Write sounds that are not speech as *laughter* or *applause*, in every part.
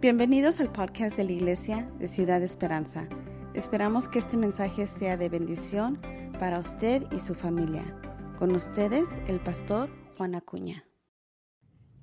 Bienvenidos al podcast de la Iglesia de Ciudad Esperanza. Esperamos que este mensaje sea de bendición para usted y su familia. Con ustedes, el pastor Juan Acuña.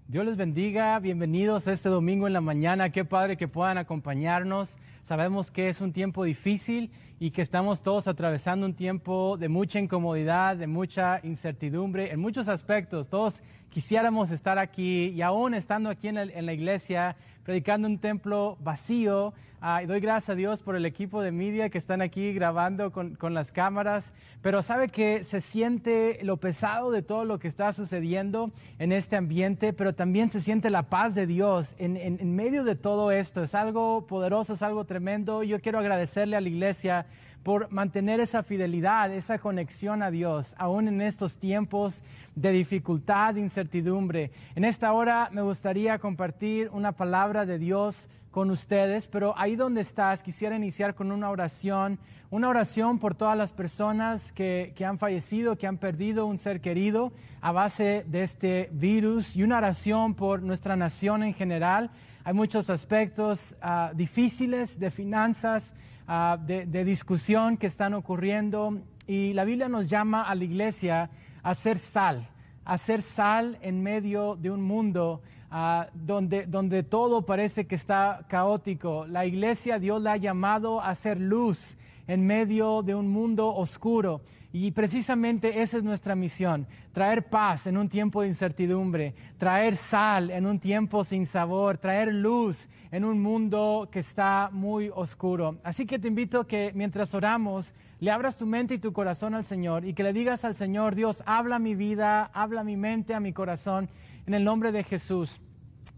Dios les bendiga, bienvenidos este domingo en la mañana, qué padre que puedan acompañarnos. Sabemos que es un tiempo difícil y que estamos todos atravesando un tiempo de mucha incomodidad, de mucha incertidumbre en muchos aspectos. Todos quisiéramos estar aquí y aún estando aquí en, la iglesia, predicando un templo vacío, Y doy gracias a Dios por el equipo de media que están aquí grabando con, con, las cámaras, pero sabe que se siente lo pesado de todo lo que está sucediendo en este ambiente, pero también se siente la paz de Dios en, en, en medio de todo esto. Es algo poderoso, es algo tremendo. Yo quiero agradecerle a la iglesia por mantener esa fidelidad, esa conexión a Dios, aún en estos tiempos de dificultad, de incertidumbre. En esta hora me gustaría compartir una palabra de Dios con ustedes, pero ahí donde estás, quisiera iniciar con una oración, una oración por todas las personas que, que, han fallecido, que han perdido un ser querido a base de este virus y una oración por nuestra nación en general. Hay muchos aspectos uh, difíciles de finanzas, uh, de, discusión que están ocurriendo y la Biblia nos llama a la iglesia a ser sal, a ser sal en medio de un mundo Ah, donde, donde todo parece que está caótico. La iglesia Dios la ha llamado a ser luz en medio de un mundo oscuro. Y precisamente esa es nuestra misión, traer paz en un tiempo de incertidumbre, traer sal en un tiempo sin sabor, traer luz en un mundo que está muy oscuro. Así que te invito que mientras oramos, le abras tu mente y tu corazón al Señor y que le digas al Señor, Dios, habla mi vida, habla mi mente, a mi corazón en el nombre de Jesús.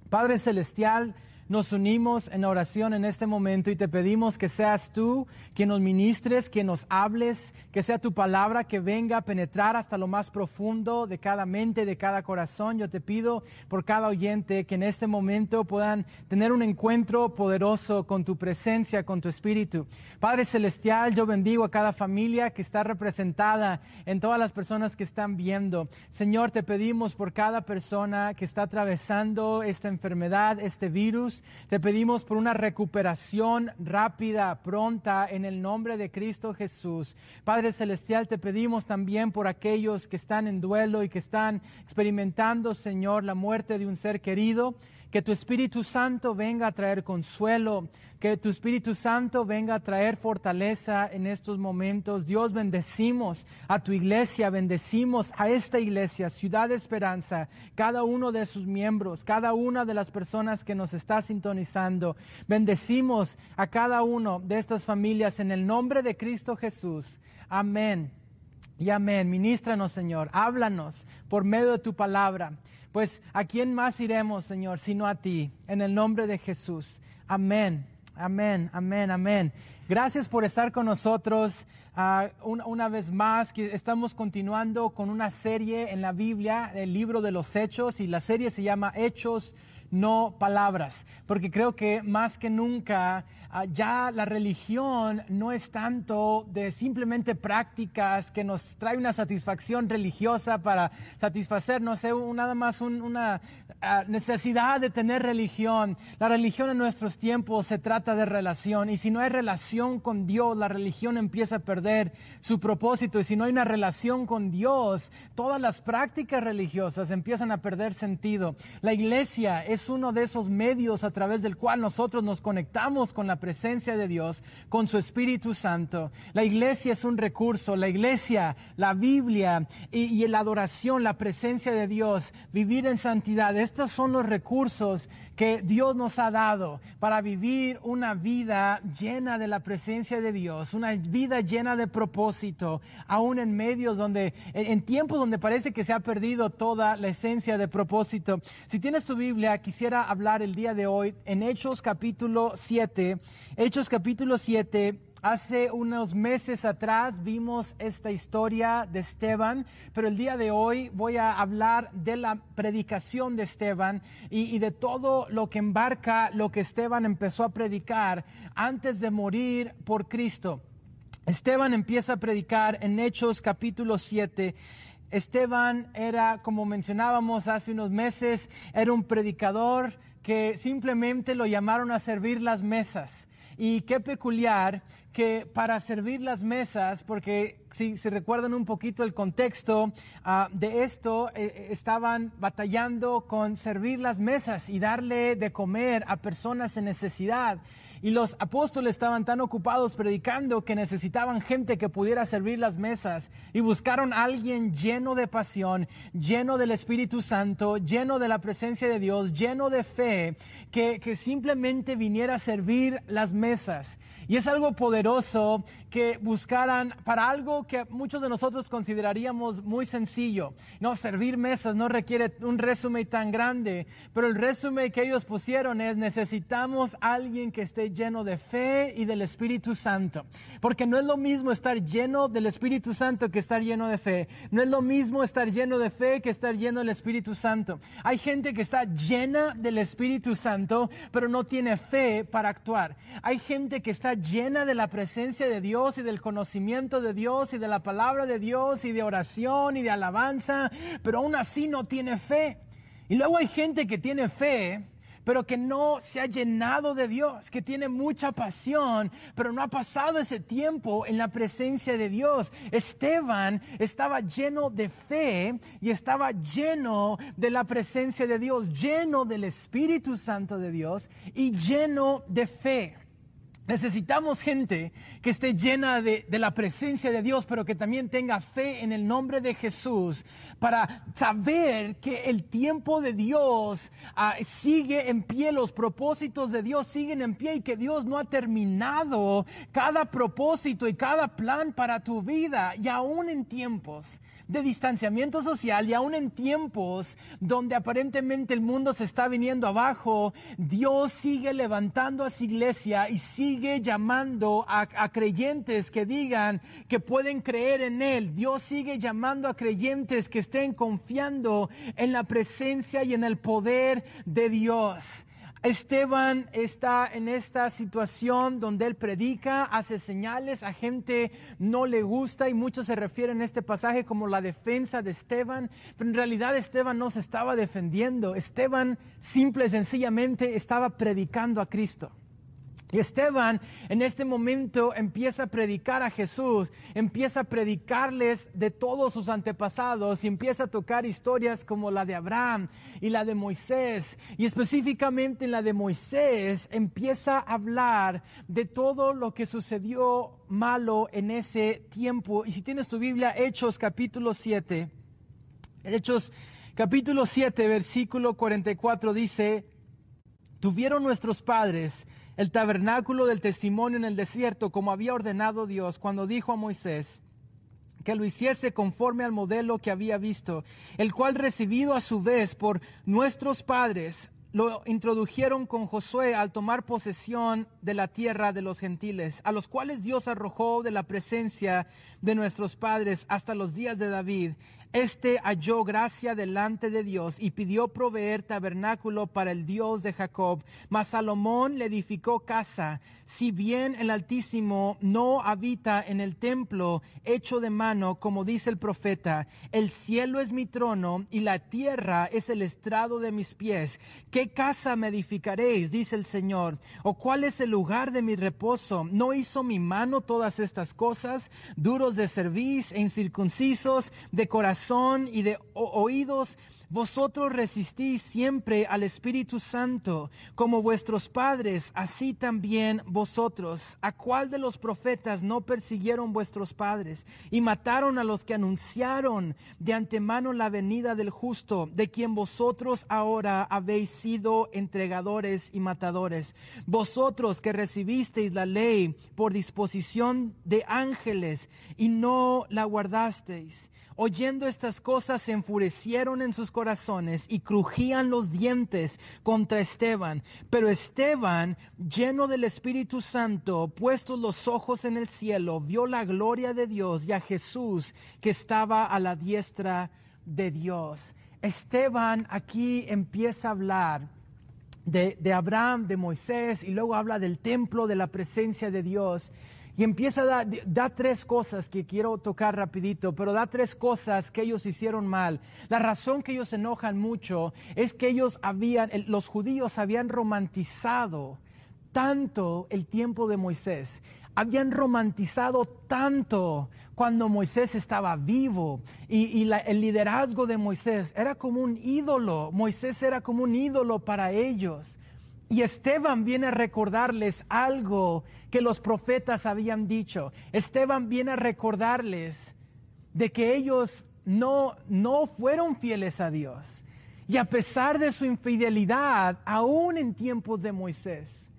Padre Celestial, nos unimos en oración en este momento y te pedimos que seas tú quien nos ministres, quien nos hables, que sea tu palabra que venga a penetrar hasta lo más profundo de cada mente, de cada corazón. Yo te pido por cada oyente que en este momento puedan tener un encuentro poderoso con tu presencia, con tu espíritu. Padre Celestial, yo bendigo a cada familia que está representada en todas las personas que están viendo. Señor, te pedimos por cada persona que está atravesando esta enfermedad, este virus te pedimos por una recuperación rápida, pronta, en el nombre de Cristo Jesús. Padre Celestial, te pedimos también por aquellos que están en duelo y que están experimentando, Señor, la muerte de un ser querido. Que tu Espíritu Santo venga a traer consuelo, que tu Espíritu Santo venga a traer fortaleza en estos momentos. Dios, bendecimos a tu iglesia, bendecimos a esta iglesia, Ciudad de Esperanza, cada uno de sus miembros, cada una de las personas que nos está sintonizando. Bendecimos a cada uno de estas familias en el nombre de Cristo Jesús. Amén. Y amén. Ministranos, Señor. Háblanos por medio de tu palabra. Pues a quién más iremos, Señor, sino a ti, en el nombre de Jesús. Amén, amén, amén, amén. Gracias por estar con nosotros uh, una, una, vez más. Que estamos continuando con una serie en la Biblia, el libro de los Hechos, y la serie se llama Hechos no palabras, porque creo que más que nunca uh, ya la religión no es tanto de simplemente prácticas que nos trae una satisfacción religiosa para satisfacer, no sé, nada más un, una uh, necesidad de tener religión. La religión en nuestros tiempos se trata de relación y si no hay relación con Dios, la religión empieza a perder su propósito y si no hay una relación con Dios, todas las prácticas religiosas empiezan a perder sentido. La iglesia es es uno de esos medios a través del cual nosotros nos conectamos con la presencia de Dios, con su Espíritu Santo. La iglesia es un recurso, la iglesia, la Biblia y, y la adoración, la presencia de Dios, vivir en santidad. Estos son los recursos que Dios nos ha dado para vivir una vida llena de la presencia de Dios, una vida llena de propósito, aún en medios donde, en tiempos donde parece que se ha perdido toda la esencia de propósito. Si tienes tu Biblia, quisiera hablar el día de hoy en Hechos capítulo 7. Hechos capítulo 7 Hace unos meses atrás vimos esta historia de Esteban, pero el día de hoy voy a hablar de la predicación de Esteban y, de todo lo que embarca lo que Esteban empezó a predicar antes de morir por Cristo. Esteban empieza a predicar en Hechos capítulo 7 Esteban era, como mencionábamos hace unos meses, era un predicador que simplemente lo llamaron a servir las mesas. Y qué peculiar que para servir las mesas, porque si se recuerdan un poquito el contexto ah, de esto, eh, eh, estaban batallando con servir las mesas y darle de comer a personas en necesidad. Y los apóstoles estaban tan ocupados predicando que necesitaban gente que pudiera servir las mesas y buscaron a alguien lleno de pasión, lleno del Espíritu Santo, lleno de la presencia de Dios, lleno de fe, que, que simplemente viniera a servir las mesas. Y es algo poderoso que buscaran para algo que muchos de nosotros consideraríamos muy sencillo. No, servir mesas no requiere un resumen tan grande, pero el resumen que ellos pusieron es necesitamos alguien que esté lleno de fe y del Espíritu Santo. Porque no es lo mismo estar lleno del Espíritu Santo que estar lleno de fe. No es lo mismo estar lleno de fe que estar lleno del Espíritu Santo. Hay gente que está llena del Espíritu Santo, pero no tiene fe para actuar. Hay gente que está llena de la presencia de Dios y del conocimiento de Dios y de la palabra de Dios y de oración y de alabanza, pero aún así no tiene fe. Y luego hay gente que tiene fe, pero que no se ha llenado de Dios, que tiene mucha pasión, pero no ha pasado ese tiempo en la presencia de Dios. Esteban estaba lleno de fe y estaba lleno de la presencia de Dios, lleno del Espíritu Santo de Dios y lleno de fe. Necesitamos gente que esté llena de, la presencia de Dios, pero que también tenga fe en el nombre de Jesús para saber que el tiempo de Dios ah, sigue en pie, los propósitos de Dios siguen en pie y que Dios no ha terminado cada propósito y cada plan para tu vida y aún en tiempos de distanciamiento social y aún en tiempos donde aparentemente el mundo se está viniendo abajo, Dios sigue levantando a su iglesia y sigue llamando a, a creyentes que digan que pueden creer en Él. Dios sigue llamando a creyentes que estén confiando en la presencia y en el poder de Dios. Esteban está en esta situación donde él predica, hace señales, a gente no le gusta y muchos se refieren a este pasaje como la defensa de Esteban, pero en realidad Esteban no se estaba defendiendo, Esteban simple y sencillamente estaba predicando a Cristo. Y Esteban en este momento empieza a predicar a Jesús, empieza a predicarles de todos sus antepasados y empieza a tocar historias como la de Abraham y la de Moisés. Y específicamente en la de Moisés empieza a hablar de todo lo que sucedió malo en ese tiempo. Y si tienes tu Biblia, Hechos capítulo 7, Hechos capítulo 7, versículo 44 dice, tuvieron nuestros padres el tabernáculo del testimonio en el desierto, como había ordenado Dios cuando dijo a Moisés que lo hiciese conforme al modelo que había visto, el cual recibido a su vez por nuestros padres, lo introdujeron con Josué al tomar posesión de la tierra de los gentiles, a los cuales Dios arrojó de la presencia de nuestros padres hasta los días de David, este halló gracia delante de Dios y pidió proveer tabernáculo para el Dios de Jacob. Mas Salomón le edificó casa. Si bien el Altísimo no habita en el templo hecho de mano, como dice el profeta, el cielo es mi trono y la tierra es el estrado de mis pies. ¿Qué casa me edificaréis? dice el Señor. ¿O cuál es el lugar de mi reposo? ¿No hizo mi mano todas estas cosas? Duros de cerviz e incircuncisos de corazón son y de oídos, vosotros resistís siempre al Espíritu Santo, como vuestros padres, así también vosotros. ¿A cuál de los profetas no persiguieron vuestros padres y mataron a los que anunciaron de antemano la venida del justo, de quien vosotros ahora habéis sido entregadores y matadores? Vosotros que recibisteis la ley por disposición de ángeles y no la guardasteis oyendo estas cosas, se enfurecieron en sus y crujían los dientes contra Esteban. Pero Esteban, lleno del Espíritu Santo, puestos los ojos en el cielo, vio la gloria de Dios y a Jesús que estaba a la diestra de Dios. Esteban aquí empieza a hablar de, de Abraham, de Moisés, y luego habla del templo, de la presencia de Dios. Y empieza a da tres cosas que quiero tocar rapidito, pero da tres cosas que ellos hicieron mal. La razón que ellos se enojan mucho es que ellos habían, los judíos habían romantizado tanto el tiempo de Moisés habían romantizado tanto cuando Moisés estaba vivo y, el liderazgo de Moisés era como un ídolo. Moisés era como un ídolo para ellos. Y Esteban viene a recordarles algo que los profetas habían dicho. Esteban viene a recordarles de que ellos no, no fueron fieles a Dios. Y a pesar de su infidelidad, aún en tiempos de Moisés,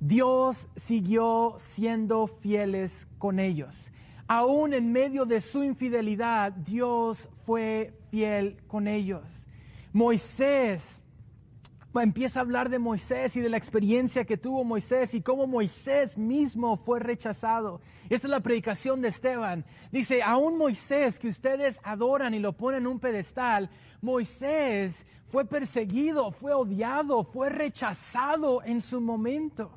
Dios siguió siendo fieles con ellos. Aún en medio de su infidelidad, Dios fue fiel con ellos. Moisés empieza a hablar de Moisés y de la experiencia que tuvo Moisés y cómo Moisés mismo fue rechazado. Esa es la predicación de Esteban. Dice, aún Moisés que ustedes adoran y lo ponen en un pedestal, Moisés fue perseguido, fue odiado, fue rechazado en su momento.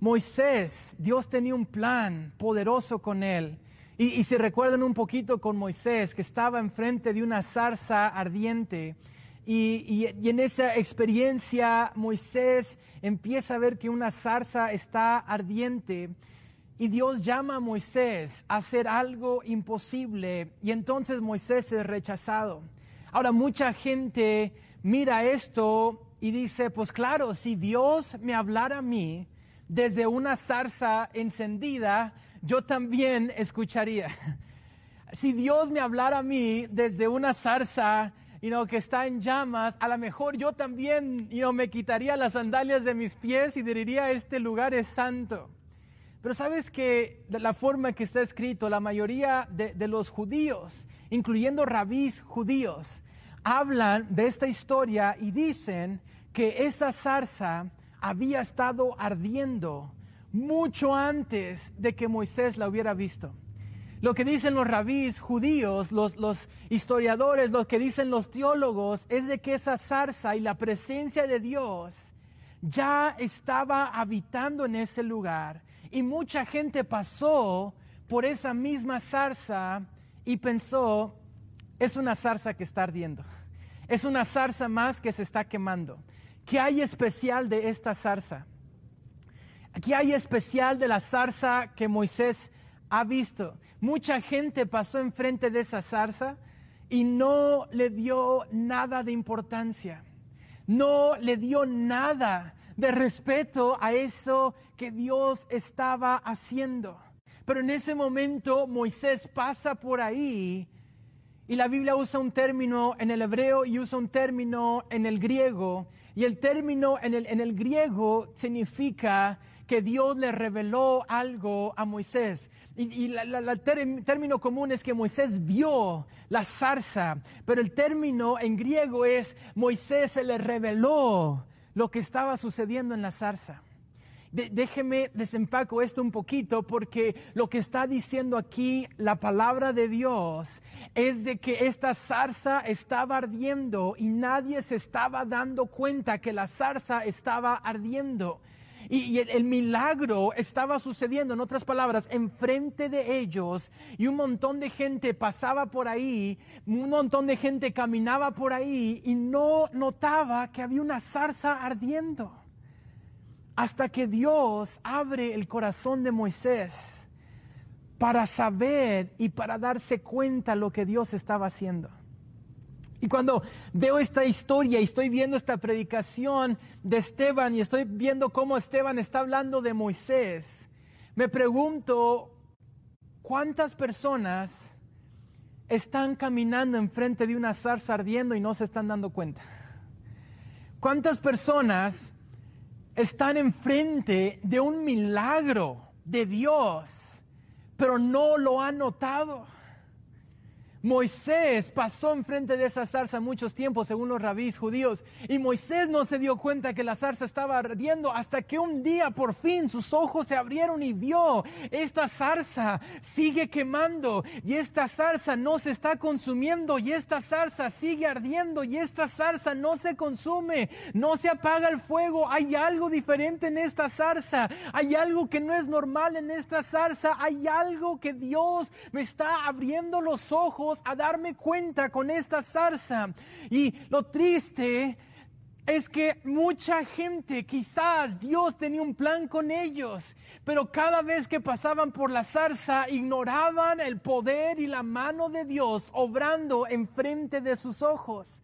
Moisés, Dios tenía un plan poderoso con él. Y, y recuerdan un poquito con Moisés, que estaba enfrente de una zarza ardiente, y, y, en esa experiencia Moisés empieza a ver que una zarza está ardiente y Dios llama a Moisés a hacer algo imposible y entonces Moisés es rechazado. Ahora mucha gente mira esto y dice, pues claro, si Dios me hablara a mí, desde una zarza encendida, yo también escucharía. *laughs* Si Dios me hablara a mí desde una zarza que está en llamas, a lo mejor yo también me quitaría las sandalias de mis pies y diría, este lugar es santo. Pero sabes que la forma que está escrito, la mayoría de, de los judíos, incluyendo rabís judíos, hablan de esta historia y dicen que esa zarza había estado ardiendo mucho antes de que Moisés la hubiera visto. Lo que dicen los rabís judíos, los, los, historiadores, lo que dicen los teólogos, es de que esa zarza y la presencia de Dios ya estaba habitando en ese lugar. Y mucha gente pasó por esa misma zarza y pensó, es una zarza que está ardiendo. Es una zarza más que se está quemando. ¿Qué hay especial de esta zarza? ¿Qué hay especial de la zarza que Moisés ha visto? Mucha gente pasó enfrente de esa zarza y no le dio nada de importancia. No le dio nada de respeto a eso que Dios estaba haciendo. Pero en ese momento Moisés pasa por ahí y la Biblia usa un término en el hebreo y usa un término en el griego y el término en el, en el griego significa que Dios le reveló algo a Moisés. Y, el término común es que Moisés vio la zarza, pero el término en griego es Moisés se le reveló lo que estaba sucediendo en la zarza déjeme desempaco esto un poquito porque lo que está diciendo aquí la palabra de Dios es de que esta zarza estaba ardiendo y nadie se estaba dando cuenta que la zarza estaba ardiendo. Y, el, milagro estaba sucediendo, en otras palabras, enfrente de ellos. Y un montón de gente pasaba por ahí, un montón de gente caminaba por ahí y no notaba que había una zarza ardiendo hasta que Dios abre el corazón de Moisés para saber y para darse cuenta lo que Dios estaba haciendo. Y cuando veo esta historia y estoy viendo esta predicación de Esteban y estoy viendo cómo Esteban está hablando de Moisés, me pregunto cuántas personas están caminando enfrente de una zarza ardiendo y no se están dando cuenta. ¿Cuántas personas están enfrente de un milagro de Dios, pero no lo han notado. Moisés pasó enfrente de esa zarza muchos tiempos, según los rabís judíos, y Moisés no se dio cuenta que la zarza estaba ardiendo hasta que un día por fin sus ojos se abrieron y vio, esta zarza sigue quemando y esta zarza no se está consumiendo y esta zarza sigue ardiendo y esta zarza no se consume, no se apaga el fuego, hay algo diferente en esta zarza, hay algo que no es normal en esta zarza, hay algo que Dios me está abriendo los ojos a darme cuenta con esta zarza. Y lo triste es que mucha gente, quizás Dios tenía un plan con ellos, pero cada vez que pasaban por la zarza ignoraban el poder y la mano de Dios obrando enfrente de sus ojos.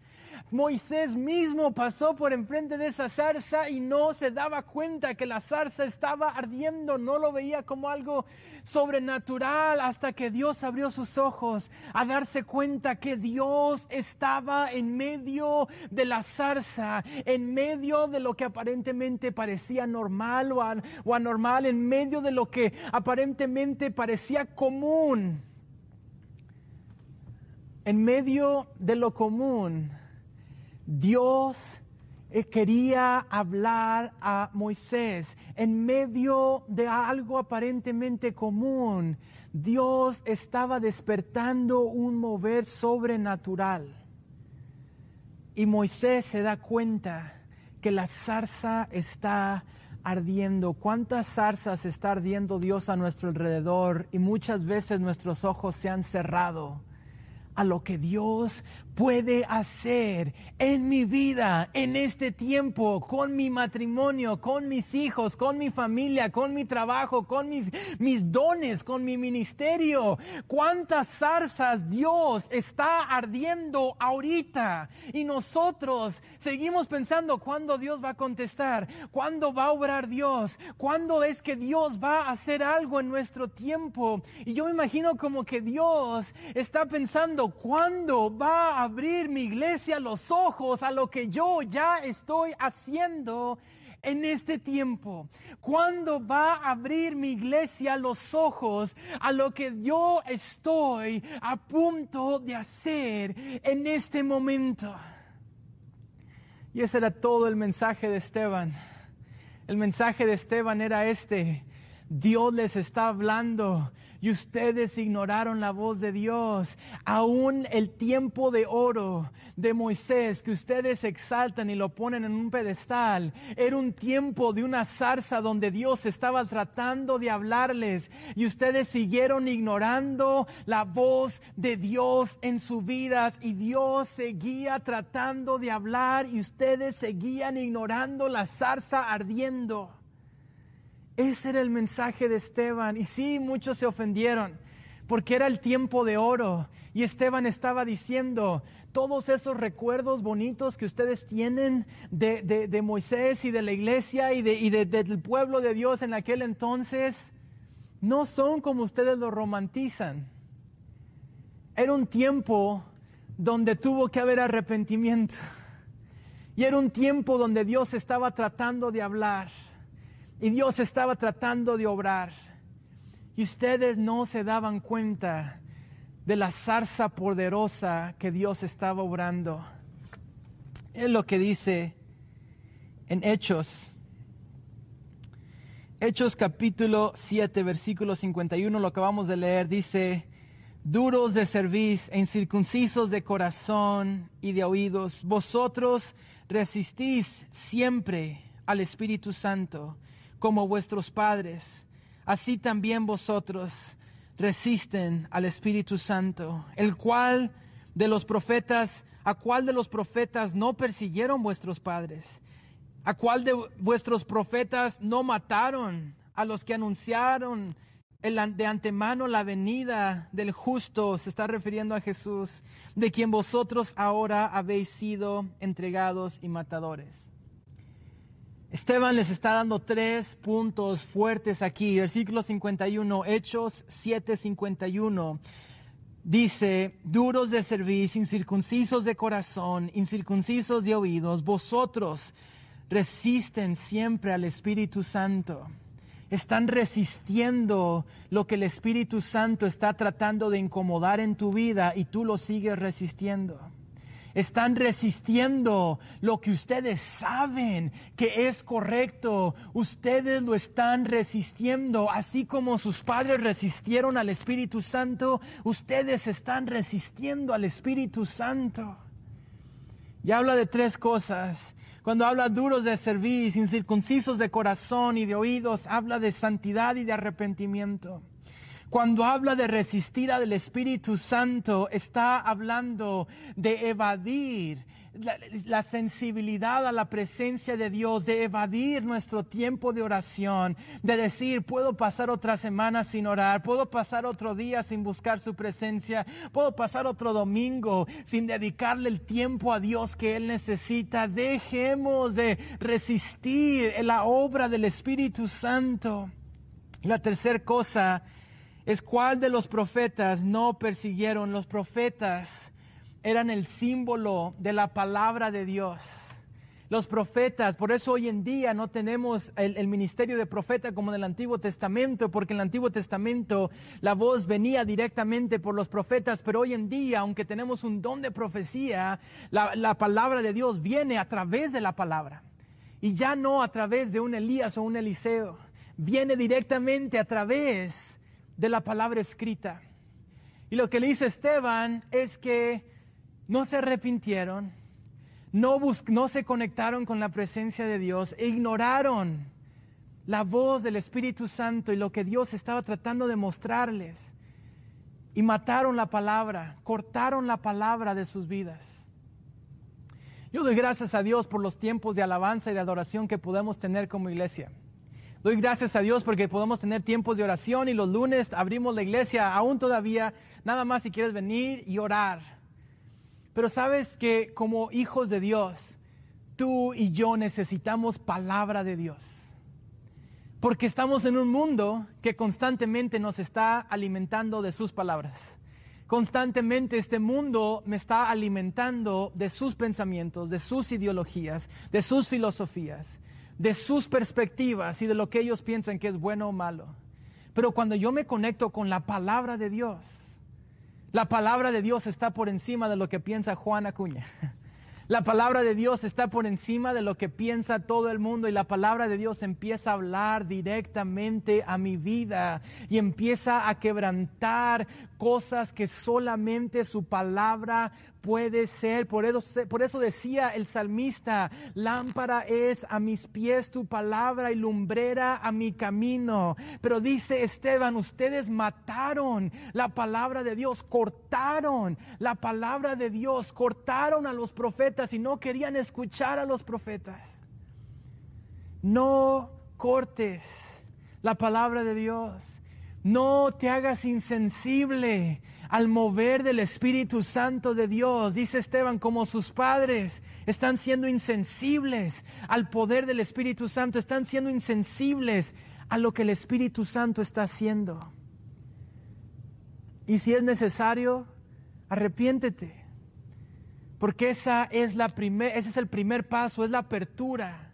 Moisés mismo pasó por enfrente de esa zarza y no se daba cuenta que la zarza estaba ardiendo, no lo veía como algo sobrenatural hasta que Dios abrió sus ojos a darse cuenta que Dios estaba en medio de la zarza, en medio de lo que aparentemente parecía normal o, anormal, en medio de lo que aparentemente parecía común. En medio de lo común Dios eh, quería hablar a Moisés en medio de algo aparentemente común. Dios estaba despertando un mover sobrenatural. Y Moisés se da cuenta que la zarza está ardiendo. ¿Cuántas zarzas está ardiendo Dios a nuestro alrededor? Y muchas veces nuestros ojos se han cerrado a lo que Dios puede hacer en mi vida, en este tiempo, con mi matrimonio, con mis hijos, con mi familia, con mi trabajo, con mis, mis dones, con mi ministerio. ¿Cuántas zarzas Dios está ardiendo ahorita? Y nosotros seguimos pensando cuándo Dios va a contestar, cuándo va a obrar Dios, cuándo es que Dios va a hacer algo en nuestro tiempo. Y yo me imagino como que Dios está pensando, ¿cuándo va a abrir mi iglesia los ojos a lo que yo ya estoy haciendo en este tiempo? ¿Cuándo va a abrir mi iglesia los ojos a lo que yo estoy a punto de hacer en este momento? Y ese era todo el mensaje de Esteban. El mensaje de Esteban era este. Dios les está hablando y ustedes ignoraron la voz de Dios. Aún el tiempo de oro de Moisés que ustedes exaltan y lo ponen en un pedestal, era un tiempo de una zarza donde Dios estaba tratando de hablarles y ustedes siguieron ignorando la voz de Dios en sus vidas y Dios seguía tratando de hablar y ustedes seguían ignorando la zarza ardiendo. Ese era el mensaje de Esteban. Y sí, muchos se ofendieron porque era el tiempo de oro. Y Esteban estaba diciendo, todos esos recuerdos bonitos que ustedes tienen de, Moisés y de la iglesia y, y del pueblo de Dios en aquel entonces, no son como ustedes lo romantizan. Era un tiempo donde tuvo que haber arrepentimiento. Y era un tiempo donde Dios estaba tratando de hablar. Y Dios estaba tratando de obrar. Y ustedes no se daban cuenta de la zarza poderosa que Dios estaba obrando. Es lo que dice en Hechos. Hechos capítulo 7, versículo 51, lo que vamos de leer, dice, duros de servicio e incircuncisos de corazón y de oídos, vosotros resistís siempre al Espíritu Santo como vuestros padres, así también vosotros resisten al Espíritu Santo, el cual de los profetas, a cuál de los profetas no persiguieron vuestros padres, a cuál de vuestros profetas no mataron a los que anunciaron de antemano la venida del justo, se está refiriendo a Jesús, de quien vosotros ahora habéis sido entregados y matadores. Esteban les está dando tres puntos fuertes aquí. Versículo 51, Hechos 7:51. Dice, duros de servicio, incircuncisos de corazón, incircuncisos de oídos, vosotros resisten siempre al Espíritu Santo. están resistiendo lo que el Espíritu Santo está tratando de incomodar en tu vida y tú lo sigues resistiendo. Están resistiendo lo que ustedes saben que es correcto. Ustedes lo están resistiendo. Así como sus padres resistieron al Espíritu Santo, ustedes están resistiendo al Espíritu Santo. Y habla de tres cosas. Cuando habla duros de servir, incircuncisos de corazón y de oídos, habla de santidad y de arrepentimiento. Cuando habla de resistir al Espíritu Santo, está hablando de evadir la, sensibilidad a la presencia de Dios, de evadir nuestro tiempo de oración, de decir, puedo pasar otra semana sin orar, puedo pasar otro día sin buscar su presencia, puedo pasar otro domingo sin dedicarle el tiempo a Dios que Él necesita. Dejemos de resistir la obra del Espíritu Santo. La tercera cosa es cuál de los profetas no persiguieron los profetas eran el símbolo de la palabra de Dios. Los profetas, por eso hoy en día no tenemos el, ministerio de profeta como en el Antiguo Testamento, porque en el Antiguo Testamento la voz venía directamente por los profetas, pero hoy en día, aunque tenemos un don de profecía, la, la palabra de Dios viene a través de la palabra. Y ya no a través de un Elías o un Eliseo, viene directamente a través de la palabra escrita. Y lo que le dice Esteban es que no se arrepintieron, no, no se conectaron con la presencia de Dios, e ignoraron la voz del Espíritu Santo y lo que Dios estaba tratando de mostrarles. Y mataron la palabra, cortaron la palabra de sus vidas. Yo doy gracias a Dios por los tiempos de alabanza y de adoración que podemos tener como iglesia. Doy gracias a Dios porque podemos tener tiempos de oración y los lunes abrimos la iglesia aún todavía, nada más si quieres venir y orar. Pero sabes que como hijos de Dios, tú y yo necesitamos palabra de Dios. Porque estamos en un mundo que constantemente nos está alimentando de sus palabras. Constantemente este mundo me está alimentando de sus pensamientos, de sus ideologías, de sus filosofías, de sus perspectivas y de lo que ellos piensan que es bueno o malo. Pero cuando yo me conecto con la palabra de Dios, la palabra de Dios está por encima de lo que piensa Juan Acuña. *laughs* La palabra de Dios está por encima de lo que piensa todo el mundo y la palabra de Dios empieza a hablar directamente a mi vida y empieza a quebrantar cosas que solamente su palabra puede ser. Por eso, por eso decía el salmista, lámpara es a mis pies tu palabra y lumbrera a mi camino. Pero dice Esteban, ustedes mataron la palabra de Dios, cortaron la palabra de Dios, cortaron a los profetas y no querían escuchar a los profetas. No cortes la palabra de Dios. No te hagas insensible al mover del Espíritu Santo de Dios. Dice Esteban, como sus padres están siendo insensibles al poder del Espíritu Santo, están siendo insensibles a lo que el Espíritu Santo está haciendo. Y si es necesario, arrepiéntete. Porque esa es la primer, ese es el primer paso, es la apertura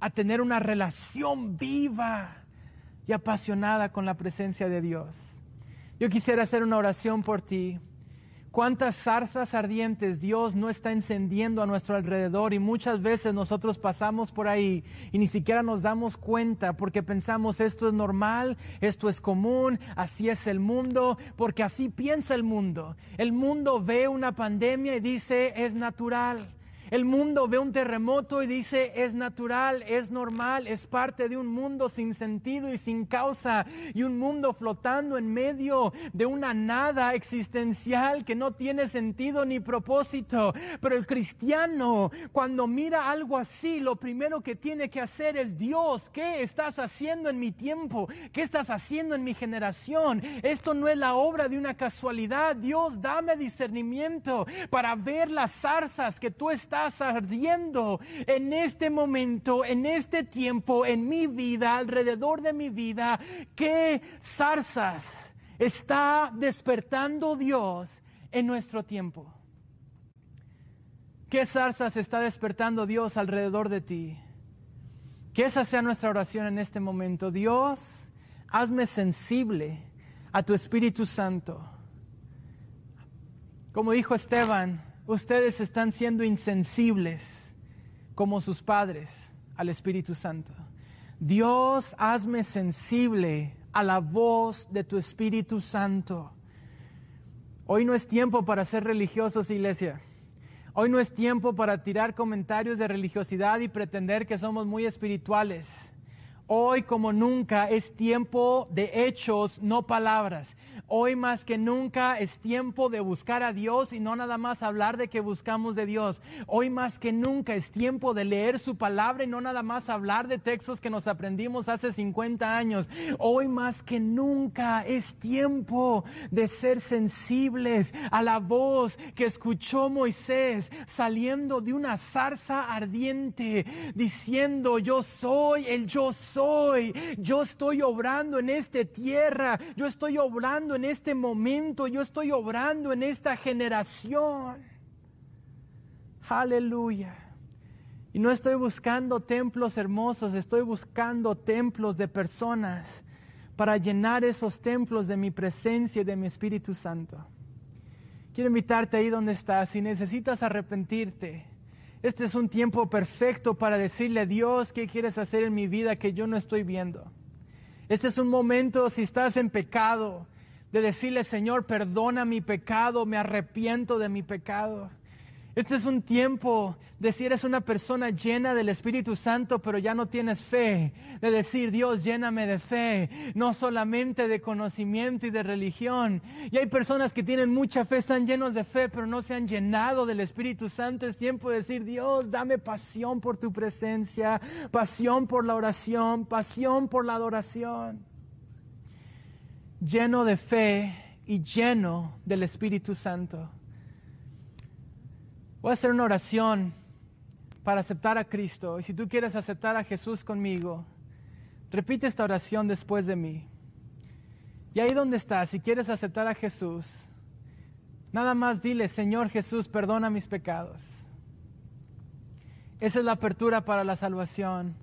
a tener una relación viva y apasionada con la presencia de Dios. Yo quisiera hacer una oración por ti. ¿Cuántas zarzas ardientes Dios no está encendiendo a nuestro alrededor? Y muchas veces nosotros pasamos por ahí y ni siquiera nos damos cuenta porque pensamos esto es normal, esto es común, así es el mundo, porque así piensa el mundo. El mundo ve una pandemia y dice es natural. El mundo ve un terremoto y dice es natural, es normal, es parte de un mundo sin sentido y sin causa y un mundo flotando en medio de una nada existencial que no tiene sentido ni propósito. Pero el cristiano cuando mira algo así, lo primero que tiene que hacer es Dios, ¿qué estás haciendo en mi tiempo? ¿Qué estás haciendo en mi generación? Esto no es la obra de una casualidad. Dios, dame discernimiento para ver las zarzas que tú estás ardiendo en este momento, en este tiempo, en mi vida, alrededor de mi vida? ¿Qué zarzas está despertando Dios en nuestro tiempo? ¿Qué zarzas está despertando Dios alrededor de ti? Que esa sea nuestra oración en este momento. Dios, hazme sensible a tu Espíritu Santo. Como dijo Esteban, ustedes están siendo insensibles como sus padres al Espíritu Santo. Dios, hazme sensible a la voz de tu Espíritu Santo. Hoy no es tiempo para ser religiosos, iglesia. Hoy no es tiempo para tirar comentarios de religiosidad y pretender que somos muy espirituales. Hoy como nunca es tiempo de hechos, no palabras. Hoy más que nunca es tiempo de buscar a Dios y no nada más hablar de que buscamos de Dios. Hoy más que nunca es tiempo de leer su palabra y no nada más hablar de textos que nos aprendimos hace 50 años. Hoy más que nunca es tiempo de ser sensibles a la voz que escuchó Moisés saliendo de una zarza ardiente diciendo yo soy el yo soy yo estoy obrando en esta tierra, yo estoy obrando en este momento, yo estoy obrando en esta generación. Aleluya. Y no estoy buscando templos hermosos, estoy buscando templos de personas para llenar esos templos de mi presencia y de mi Espíritu Santo. Quiero invitarte ahí donde estás. Si necesitas arrepentirte, este es un tiempo perfecto para decirle a Dios qué quieres hacer en mi vida que yo no estoy viendo. Este es un momento, si estás en pecado, de decirle, Señor, perdona mi pecado, me arrepiento de mi pecado. Este es un tiempo de si eres una persona llena del Espíritu Santo, pero ya no tienes fe, de decir, Dios, lléname de fe, no solamente de conocimiento y de religión. Y hay personas que tienen mucha fe, están llenos de fe, pero no se han llenado del Espíritu Santo. Es tiempo de decir, Dios, dame pasión por tu presencia, pasión por la oración, pasión por la adoración. Lleno de fe y lleno del Espíritu Santo. Voy a hacer una oración para aceptar a Cristo. Y si tú quieres aceptar a Jesús conmigo, repite esta oración después de mí. Y ahí donde estás, si quieres aceptar a Jesús, nada más dile, Señor Jesús, perdona mis pecados. Esa es la apertura para la salvación.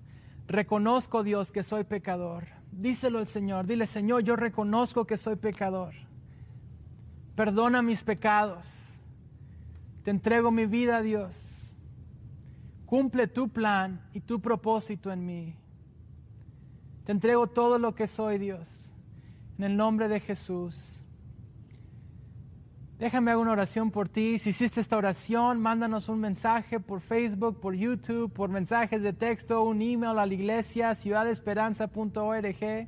Reconozco, Dios, que soy pecador. Díselo al Señor. Dile, Señor, yo reconozco que soy pecador. Perdona mis pecados te entrego mi vida, Dios. Cumple tu plan y tu propósito en mí. Te entrego todo lo que soy, Dios. En el nombre de Jesús. Déjame hacer una oración por ti. Si hiciste esta oración, mándanos un mensaje por Facebook, por YouTube, por mensajes de texto, un email a la iglesia, ciudadesperanza.org.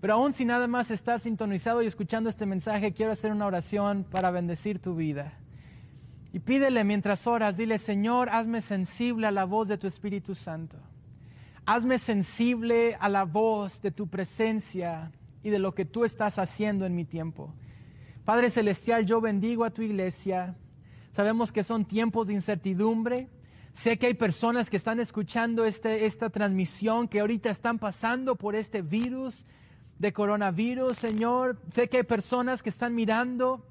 Pero aún si nada más estás sintonizado y escuchando este mensaje, quiero hacer una oración para bendecir tu vida. Y pídele mientras oras, dile, Señor, hazme sensible a la voz de tu Espíritu Santo. Hazme sensible a la voz de tu presencia y de lo que tú estás haciendo en mi tiempo. Padre Celestial, yo bendigo a tu iglesia. Sabemos que son tiempos de incertidumbre. Sé que hay personas que están escuchando este, esta transmisión, que ahorita están pasando por este virus de coronavirus, Señor. Sé que hay personas que están mirando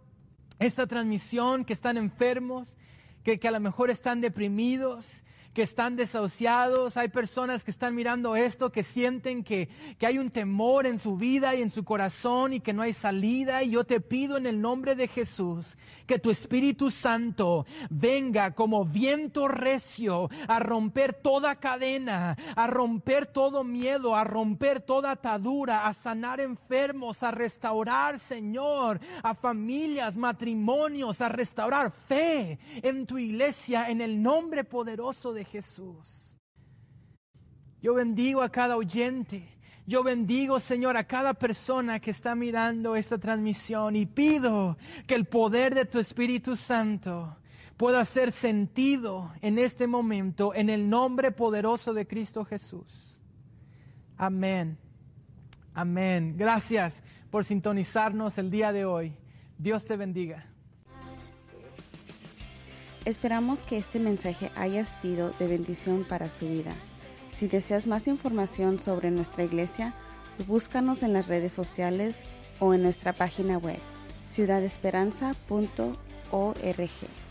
esta transmisión, que están enfermos, que, que, a lo mejor están deprimidos, que están desahuciados, hay personas que están mirando esto, que sienten que, que hay un temor en su vida y en su corazón y que no hay salida. Y yo te pido en el nombre de Jesús que tu Espíritu Santo venga como viento recio a romper toda cadena, a romper todo miedo, a romper toda atadura, a sanar enfermos, a restaurar, Señor, a familias, matrimonios, a restaurar fe en tu iglesia en el nombre poderoso Jesús. Yo bendigo a cada oyente. Yo bendigo, Señor, a cada persona que está mirando esta transmisión y pido que el poder de tu Espíritu Santo pueda ser sentido en este momento en el nombre poderoso de Cristo Jesús. Amén. Amén. Gracias por sintonizarnos el día de hoy. Dios te bendiga. Esperamos que este mensaje haya sido de bendición para su vida. Si deseas más información sobre nuestra iglesia, búscanos en las redes sociales o en nuestra página web ciudadesperanza.org.